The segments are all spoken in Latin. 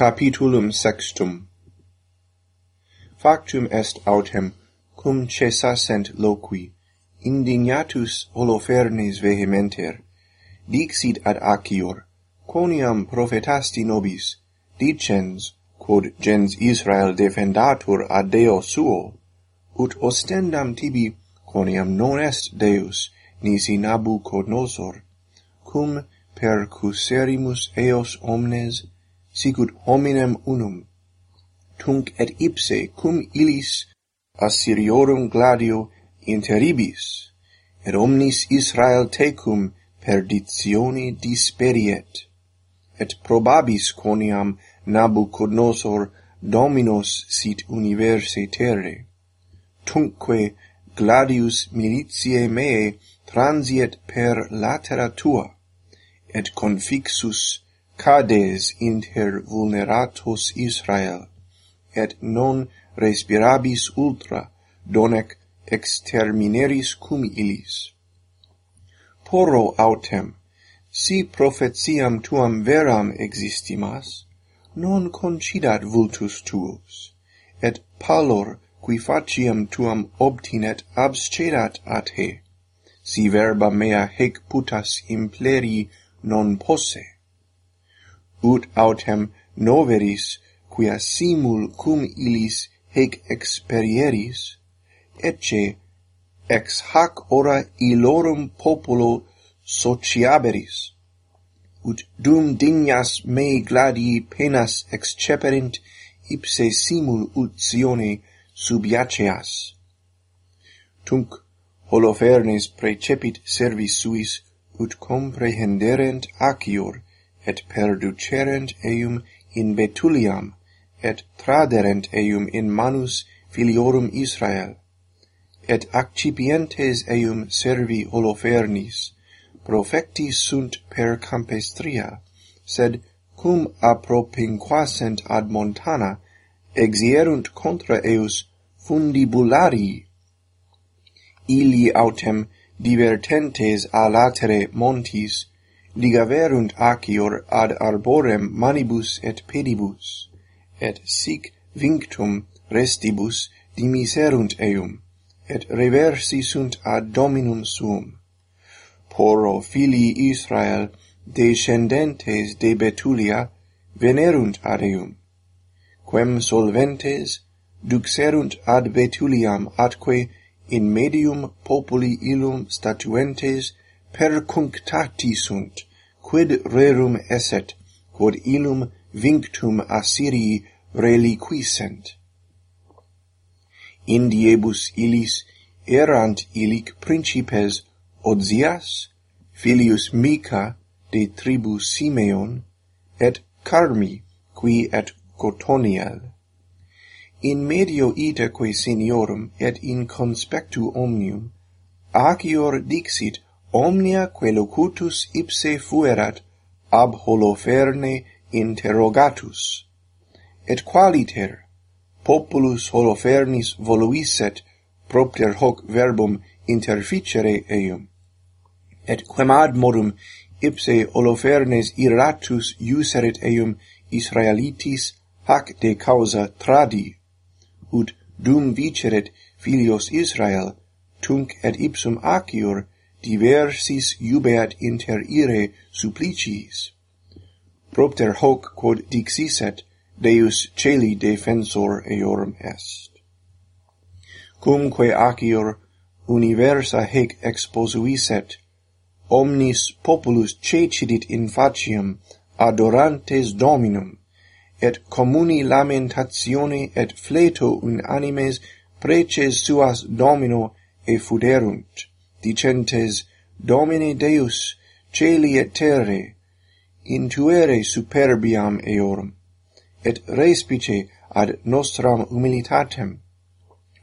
Capitulum sextum. Factum est autem, cum cessasent loqui, indignatus holofernes vehementer, dixit ad Achior, quoniam profetasti nobis, dicens, quod gens Israel defendatur ad Deo suo, ut ostendam tibi, quoniam non est Deus, nisi Nabucodonosor, cum percuserimus eos omnes sicut hominem unum, tunc et ipse cum illis Assyriorum gladio interibis, et omnis Israel tecum perditione disperiet, et probabis quoniam Nabucodonosor dominos sit universe terre. Tunque gladius militiae mei transiet per latera tua, et confixus cades inter vulneratos Israel, et non respirabis ultra, donec extermineris cum illis. Poro autem, si profetiam tuam veram existimas, non concidat vultus tuus, et pallor qui faciam tuam obtinet abscedat a te, si verba mea hec putas impleri non posse ut autem noveris, quia simul cum illis hec experieris, ecce ex hac ora illorum populo sociaberis, ut dum dignas mei gladii penas exceperint, ipse simul ut subiaceas. Tunc Holofernes precepit servis suis, ut comprehenderent acior et perducerent eum in Betuliam, et traderent eum in manus filiorum Israel, et accipientes eum servi holofernis, profecti sunt per campestria, sed cum apropinquasent ad montana, exierunt contra eus fundibulari. Ili autem divertentes a latere montis ligaverunt acior ad arborem manibus et pedibus, et sic vinctum restibus dimiserunt eum, et reversi sunt ad dominum suum. Poro filii Israel descendentes de Betulia venerunt ad eum, quem solventes duxerunt ad Betuliam atque in medium populi illum statuentes percunctati sunt, quid rerum esset, quod illum vinctum Assyrii reliquisent. Indiebus illis erant illic principes Ozias, filius Mica, de tribu Simeon, et Carmi, qui et Cotoniel. In medio itaque seniorum et in conspectu omnium, acior dixit omnia quae locutus ipse fuerat ab holoferne interrogatus. Et qualiter populus holofernis voluisset propter hoc verbum interficere eum et quem ad modum ipse holofernes iratus userit eum israelitis hac de causa tradi ut dum viceret filios Israel tunc et ipsum acior diversis jubet inter ire supplicis. Propter hoc quod dixiset, Deus celi defensor eorum est. Cumque acior universa hec exposuiset, omnis populus cecidit in faciam, adorantes Dominum, et communi lamentatione et fleto unanimes preces suas Domino effuderunt dicentes Domine Deus celi et terre intuere superbiam eorum et respice ad nostram humilitatem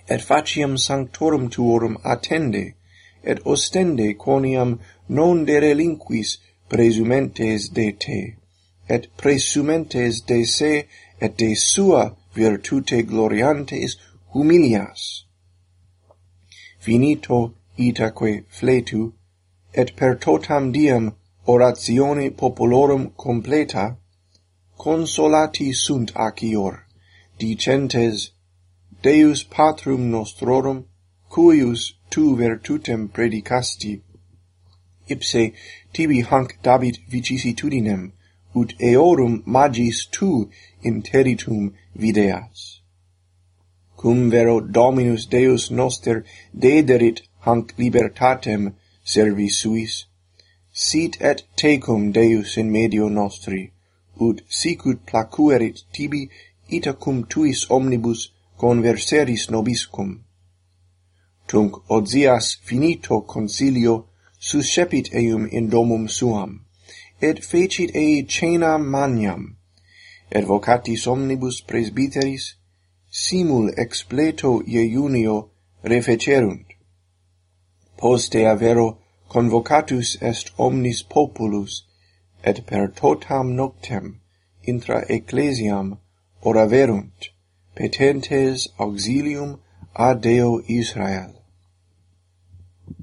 et faciam sanctorum tuorum attende et ostende quoniam non derelinquis presumentes de te et presumentes de se et de sua virtute gloriantes humilias. Finito itaque fletu, et per totam diem oratione populorum completa, consolati sunt acior, dicentes, Deus Patrum nostrorum, cuius tu virtutem predicasti, ipse tibi hanc dabit vicissitudinem, ut eorum magis tu in territum videas. Cum vero Dominus Deus noster dederit hanc libertatem servi suis, sit et tecum Deus in medio nostri, ut sicut placuerit tibi itacum tuis omnibus converseris nobiscum. Tunc odias finito consilio suscepit eum in domum suam, et fecit ei cena maniam, et vocatis omnibus presbyteris simul expleto iejunio refecerunt poste avero convocatus est omnis populus, et per totam noctem intra ecclesiam oraverunt, petentes auxilium a Deo Israel.